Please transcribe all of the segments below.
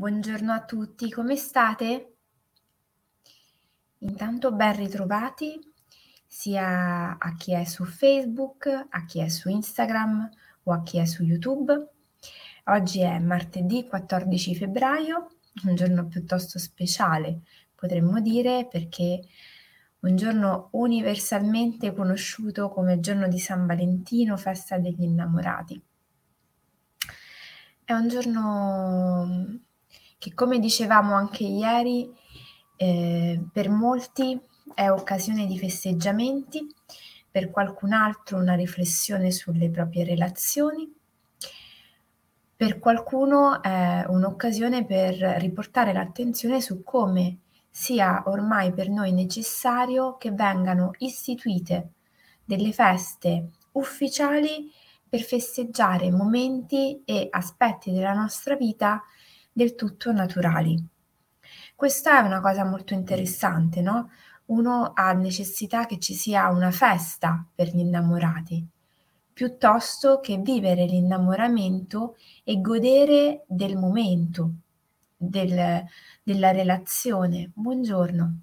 Buongiorno a tutti, come state? Intanto ben ritrovati sia a chi è su Facebook, a chi è su Instagram o a chi è su YouTube. Oggi è martedì 14 febbraio, un giorno piuttosto speciale, potremmo dire, perché un giorno universalmente conosciuto come giorno di San Valentino, festa degli innamorati. È un giorno che come dicevamo anche ieri, eh, per molti è occasione di festeggiamenti, per qualcun altro una riflessione sulle proprie relazioni, per qualcuno è un'occasione per riportare l'attenzione su come sia ormai per noi necessario che vengano istituite delle feste ufficiali per festeggiare momenti e aspetti della nostra vita del tutto naturali. Questa è una cosa molto interessante, no? Uno ha necessità che ci sia una festa per gli innamorati, piuttosto che vivere l'innamoramento e godere del momento, del, della relazione. Buongiorno.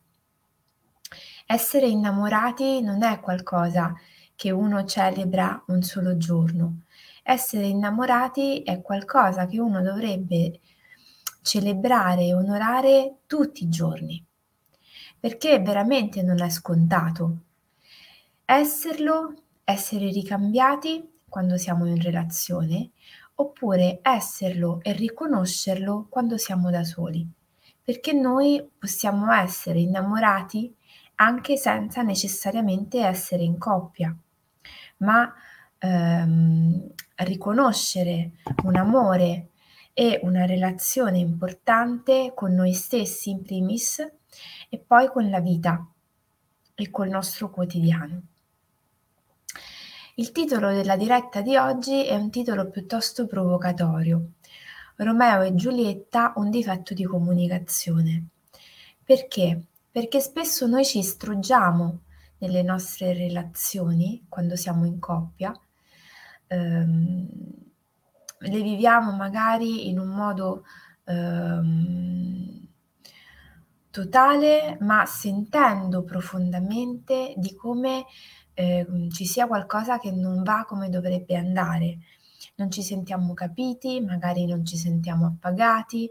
Essere innamorati non è qualcosa che uno celebra un solo giorno. Essere innamorati è qualcosa che uno dovrebbe celebrare e onorare tutti i giorni, perché veramente non è scontato. Esserlo, essere ricambiati quando siamo in relazione, oppure esserlo e riconoscerlo quando siamo da soli, perché noi possiamo essere innamorati anche senza necessariamente essere in coppia, ma ehm, riconoscere un amore e una relazione importante con noi stessi in primis e poi con la vita e col nostro quotidiano. Il titolo della diretta di oggi è un titolo piuttosto provocatorio. Romeo e Giulietta, un difetto di comunicazione. Perché? Perché spesso noi ci struggiamo nelle nostre relazioni quando siamo in coppia. Ehm, le viviamo magari in un modo ehm, totale, ma sentendo profondamente di come eh, ci sia qualcosa che non va come dovrebbe andare. Non ci sentiamo capiti, magari non ci sentiamo appagati,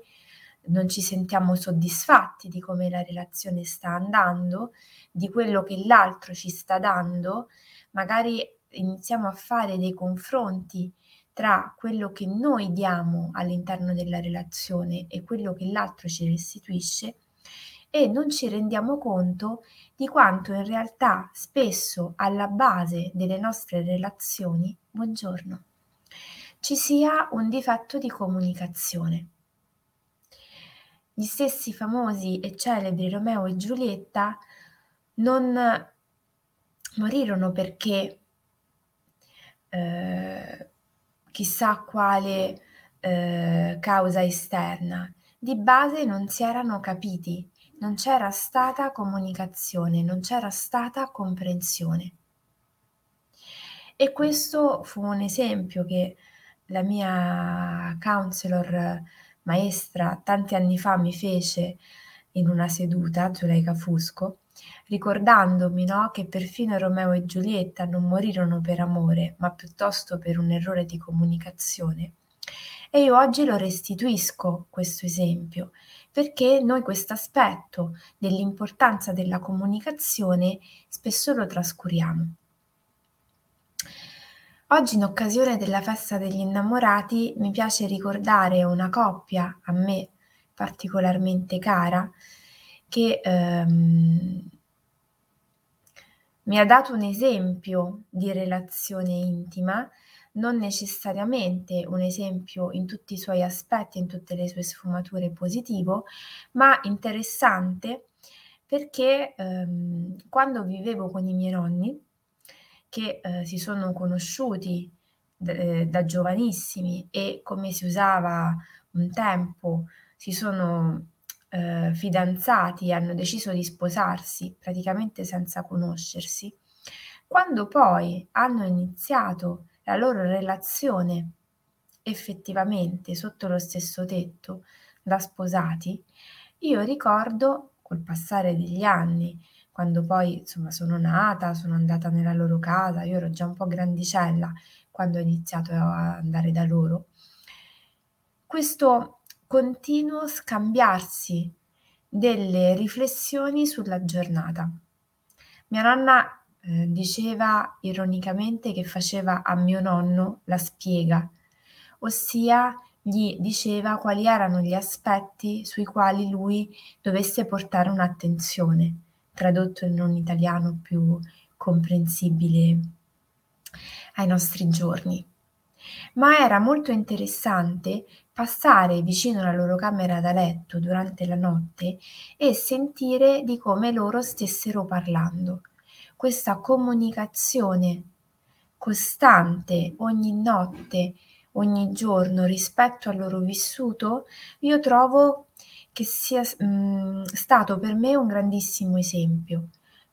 non ci sentiamo soddisfatti di come la relazione sta andando, di quello che l'altro ci sta dando, magari iniziamo a fare dei confronti tra quello che noi diamo all'interno della relazione e quello che l'altro ci restituisce e non ci rendiamo conto di quanto in realtà spesso alla base delle nostre relazioni, buongiorno, ci sia un difetto di comunicazione. Gli stessi famosi e celebri Romeo e Giulietta non morirono perché eh, chissà quale eh, causa esterna. Di base non si erano capiti, non c'era stata comunicazione, non c'era stata comprensione. E questo fu un esempio che la mia counselor maestra tanti anni fa mi fece in una seduta, Giuleika Fusco, ricordandomi no, che perfino Romeo e Giulietta non morirono per amore, ma piuttosto per un errore di comunicazione. E io oggi lo restituisco questo esempio, perché noi questo aspetto dell'importanza della comunicazione spesso lo trascuriamo. Oggi in occasione della festa degli innamorati mi piace ricordare una coppia a me particolarmente cara che ehm, mi ha dato un esempio di relazione intima, non necessariamente un esempio in tutti i suoi aspetti, in tutte le sue sfumature positivo, ma interessante perché ehm, quando vivevo con i miei nonni, che eh, si sono conosciuti d- eh, da giovanissimi e come si usava un tempo, si sono eh, fidanzati hanno deciso di sposarsi praticamente senza conoscersi, quando poi hanno iniziato la loro relazione effettivamente sotto lo stesso tetto, da sposati, io ricordo col passare degli anni, quando poi insomma sono nata, sono andata nella loro casa, io ero già un po' grandicella quando ho iniziato a andare da loro, questo continuo scambiarsi delle riflessioni sulla giornata. Mia nonna eh, diceva ironicamente che faceva a mio nonno la spiega, ossia gli diceva quali erano gli aspetti sui quali lui dovesse portare un'attenzione, tradotto in un italiano più comprensibile ai nostri giorni. Ma era molto interessante passare vicino alla loro camera da letto durante la notte e sentire di come loro stessero parlando. Questa comunicazione costante ogni notte ogni giorno rispetto al loro vissuto, io trovo che sia mh, mm, stato per me un grandissimo esempio.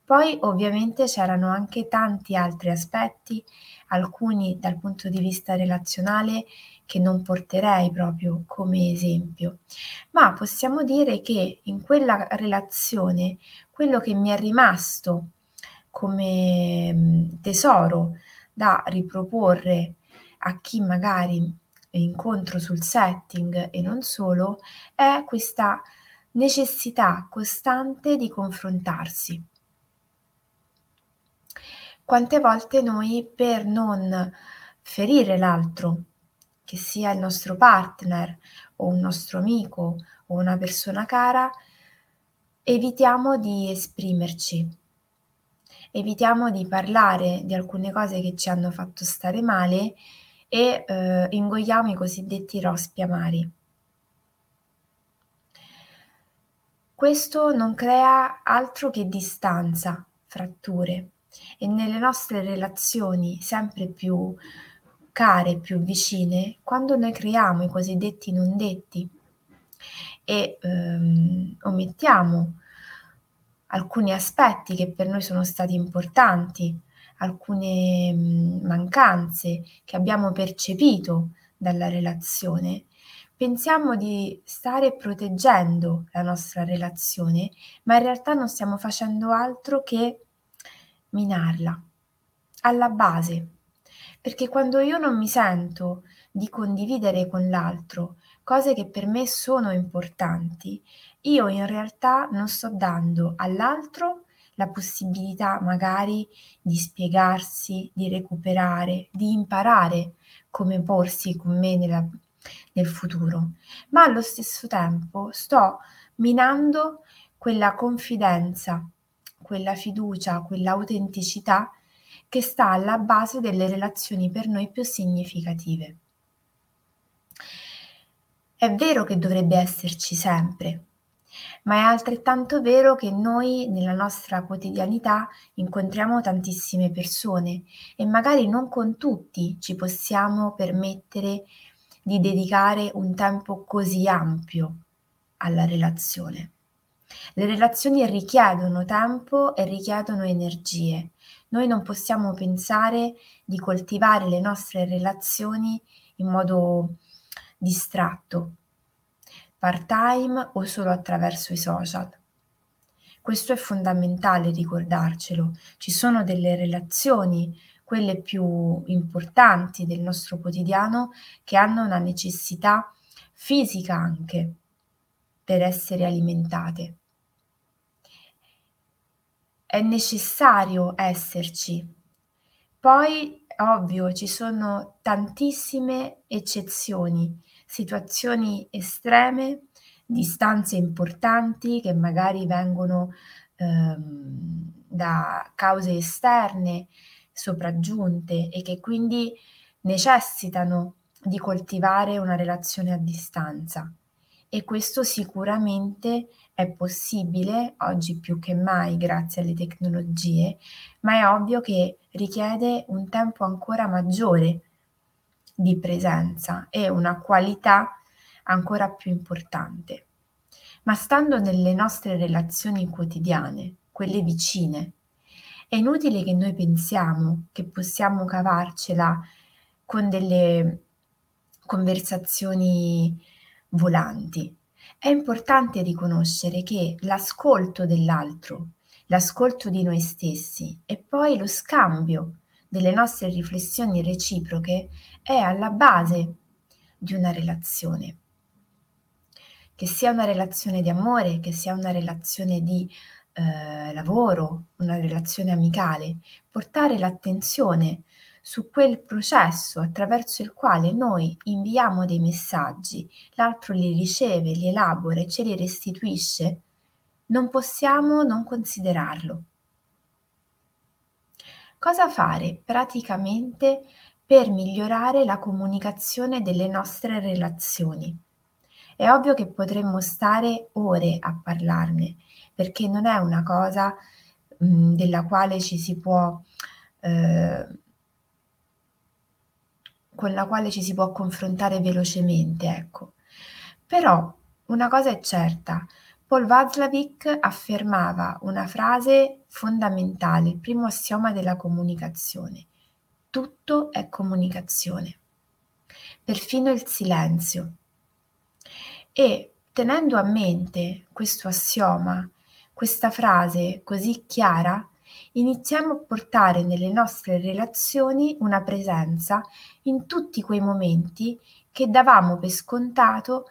Poi ovviamente c'erano anche tanti altri aspetti, alcuni dal punto di vista relazionale che non porterei proprio come esempio, ma possiamo dire che in quella relazione quello che mi è rimasto come mm, tesoro da riproporre a chi magari incontro sul setting e non solo, è questa necessità costante di confrontarsi. Quante volte noi per non ferire l'altro, che sia il nostro partner o un nostro amico o una persona cara, evitiamo di esprimerci, evitiamo di parlare di alcune cose che ci hanno fatto stare male e eh, ingoiamo i cosiddetti rospi amari. Questo non crea altro che distanza, fratture e nelle nostre relazioni sempre più care, più vicine, quando noi creiamo i cosiddetti non detti e ehm, omettiamo alcuni aspetti che per noi sono stati importanti, alcune mhmm, mancanze che abbiamo percepito dalla relazione, pensiamo di stare proteggendo la nostra relazione, ma in realtà non stiamo facendo altro che minarla alla base. Perché quando io non mi sento di condividere con l'altro cose che per me sono importanti, io in realtà non sto dando all'altro la possibilità magari di spiegarsi, di recuperare, di imparare come porsi con me nella, nel futuro, ma allo stesso tempo sto minando quella confidenza, quella fiducia, quell'autenticità che sta alla base delle relazioni per noi più significative. È vero che dovrebbe esserci sempre, ma è altrettanto vero che noi nella nostra quotidianità incontriamo tantissime persone e magari non con tutti ci possiamo permettere di dedicare un tempo così ampio alla relazione. Le relazioni richiedono tempo e richiedono energie. Noi non possiamo pensare di coltivare le nostre relazioni in modo distratto, part-time o solo attraverso i social. Questo è fondamentale ricordarcelo. Ci sono delle relazioni, quelle più importanti del nostro quotidiano, che hanno una necessità fisica anche per essere alimentate. È necessario esserci. Poi, ovvio, ci sono tantissime eccezioni situazioni estreme, distanze importanti che magari vengono ehm, da cause esterne sopraggiunte e che quindi necessitano di coltivare una relazione a distanza. E questo sicuramente è possibile oggi più che mai grazie alle tecnologie, ma è ovvio che richiede un tempo ancora maggiore di presenza e una qualità ancora più importante. Ma stando nelle nostre relazioni quotidiane, quelle vicine, è inutile che noi pensiamo che possiamo cavarcela con delle conversazioni volanti. È importante riconoscere che l'ascolto dell'altro, l'ascolto di noi stessi e poi lo scambio delle nostre riflessioni reciproche è alla base di una relazione. Che sia una relazione di amore, che sia una relazione di eh, lavoro, una relazione amicale, portare l'attenzione su quel processo attraverso il quale noi inviamo dei messaggi, l'altro li riceve, li elabora e ce li restituisce, non possiamo non considerarlo. Cosa fare praticamente per migliorare la comunicazione delle nostre relazioni? È ovvio che potremmo stare ore a parlarne, perché non è una cosa mh, della quale ci si può eh, con la quale ci si può confrontare velocemente, ecco. Però una cosa è certa, Paul Václavic affermava una frase fondamentale, il primo assioma della comunicazione. Tutto è comunicazione, perfino il silenzio. E tenendo a mente questo assioma, questa frase così chiara, iniziamo a portare nelle nostre relazioni una presenza in tutti quei momenti che davamo per scontato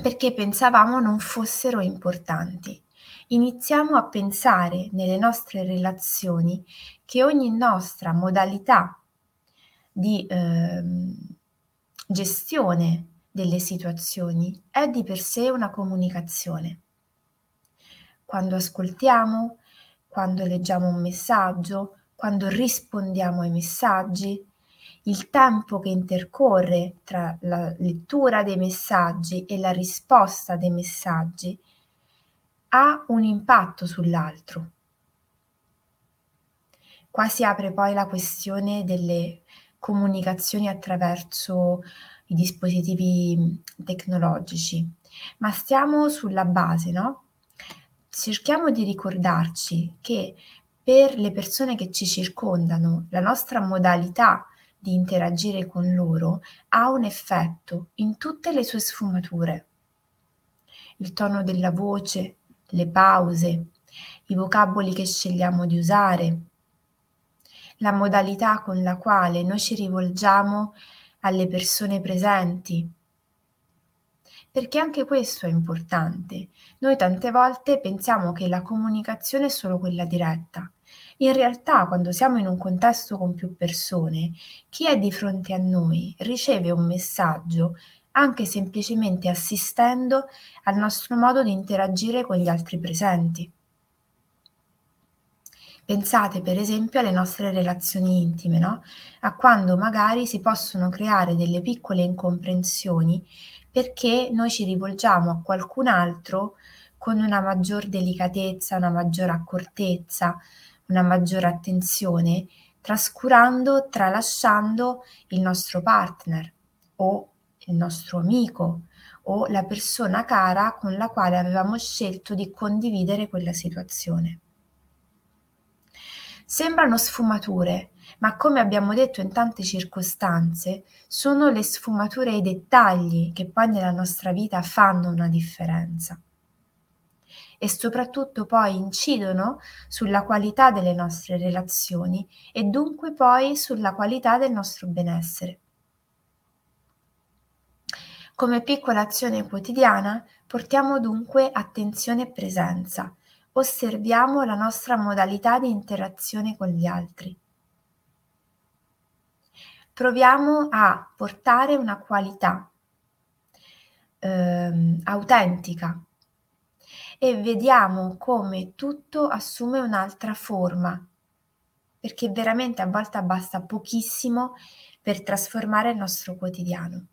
perché pensavamo non fossero importanti. Iniziamo a pensare nelle nostre relazioni che ogni nostra modalità di eh, gestione delle situazioni è di per sé una comunicazione. Quando ascoltiamo, quando leggiamo un messaggio, quando rispondiamo ai messaggi, il tempo che intercorre tra la lettura dei messaggi e la risposta dei messaggi ha un impatto sull'altro. Qua si apre poi la questione delle comunicazioni attraverso i dispositivi tecnologici, ma stiamo sulla base, no? Cerchiamo di ricordarci che per le persone che ci circondano, la nostra modalità di interagire con loro ha un effetto in tutte le sue sfumature. Il tono della voce, le pause, i vocaboli che scegliamo di usare, la modalità con la quale noi ci rivolgiamo alle persone presenti, perché anche questo è importante. Noi tante volte pensiamo che la comunicazione è solo quella diretta. In realtà, quando siamo in un contesto con più persone, chi è di fronte a noi riceve un messaggio anche semplicemente assistendo al nostro modo di interagire con gli altri presenti. Pensate per esempio alle nostre relazioni intime, no? A quando magari si possono creare delle piccole incomprensioni perché noi ci rivolgiamo a qualcun altro con una maggior delicatezza, una maggiore accortezza, una maggiore attenzione, trascurando, tralasciando il nostro partner o il nostro amico o la persona cara con la quale avevamo scelto di condividere quella situazione. Sembrano sfumature, ma come abbiamo detto in tante circostanze, sono le sfumature e i dettagli che poi nella nostra vita fanno una differenza. E soprattutto poi incidono sulla qualità delle nostre relazioni e dunque poi sulla qualità del nostro benessere. Come piccola azione quotidiana portiamo dunque attenzione e presenza, osserviamo la nostra modalità di interazione con gli altri proviamo a portare una qualità ehm, autentica e vediamo come tutto assume un'altra forma, perché veramente a volte basta pochissimo per trasformare il nostro quotidiano.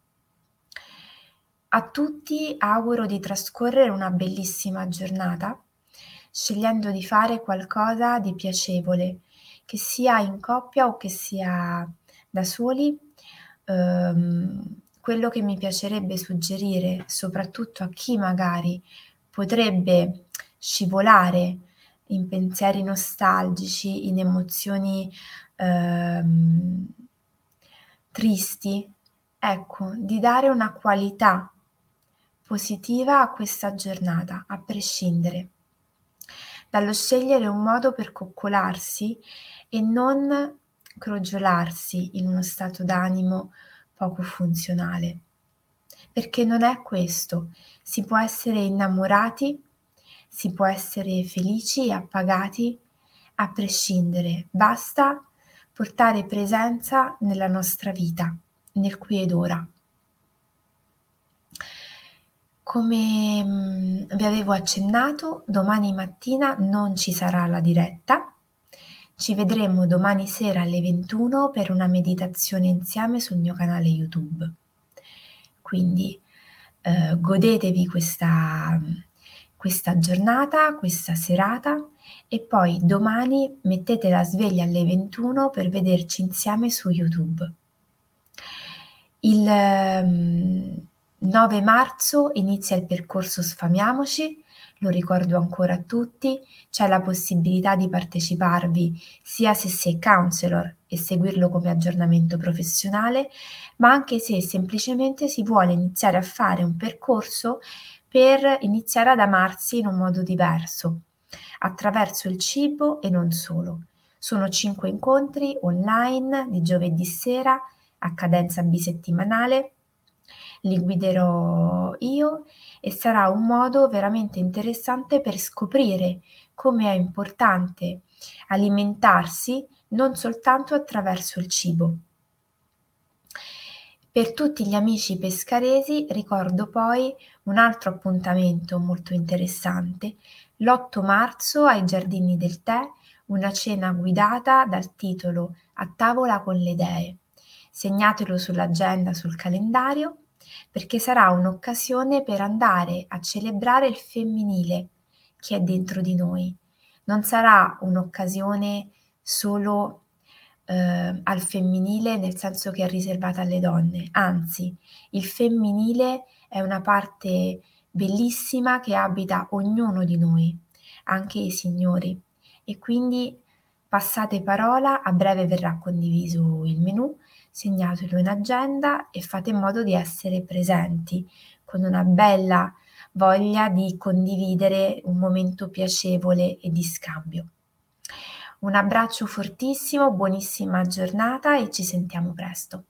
A tutti auguro di trascorrere una bellissima giornata, scegliendo di fare qualcosa di piacevole, che sia in coppia o che sia da soli, ehm, quello che mi piacerebbe suggerire, soprattutto a chi magari potrebbe scivolare in pensieri nostalgici, in emozioni ehm, tristi, ecco, di dare una qualità positiva a questa giornata, a prescindere. Dallo scegliere un modo per coccolarsi e non crogiolarsi in uno stato d'animo poco funzionale. Perché non è questo. Si può essere innamorati, si può essere felici e appagati a prescindere. Basta portare presenza nella nostra vita, nel qui ed ora. Come mm, vi avevo accennato, domani mattina non ci sarà la diretta. Ci vedremo domani sera alle 21 per una meditazione insieme sul mio canale YouTube. Quindi eh, godetevi questa, questa giornata, questa serata e poi domani mettete la sveglia alle 21 per vederci insieme su YouTube. Il 9 ehm, marzo inizia il percorso Sfamiamoci, lo ricordo ancora a tutti, c'è la possibilità di parteciparvi sia se è counselor e seguirlo come aggiornamento professionale, ma anche se semplicemente si vuole iniziare a fare un percorso per iniziare ad amarsi in un modo diverso, attraverso il cibo e non solo. Sono cinque incontri online di giovedì sera a cadenza bisettimanale. Li guiderò io e sarà un modo veramente interessante per scoprire come è importante alimentarsi non soltanto attraverso il cibo. Per tutti gli amici pescaresi ricordo poi un altro appuntamento molto interessante l'8 marzo ai Giardini del Tè una cena guidata dal titolo A tavola con le dee. Segnatelo sull'agenda, sul calendario, perché sarà un'occasione per andare a celebrare il femminile che è dentro di noi. Non sarà un'occasione solo eh, al femminile nel senso che è riservata alle donne, anzi il femminile è una parte bellissima che abita ognuno di noi, anche i signori. E quindi passate parola, a breve verrà condiviso il menù, segnatelo in agenda e fate in modo di essere presenti con una bella voglia di condividere un momento piacevole e di scambio. Un abbraccio fortissimo, buonissima giornata e ci sentiamo presto.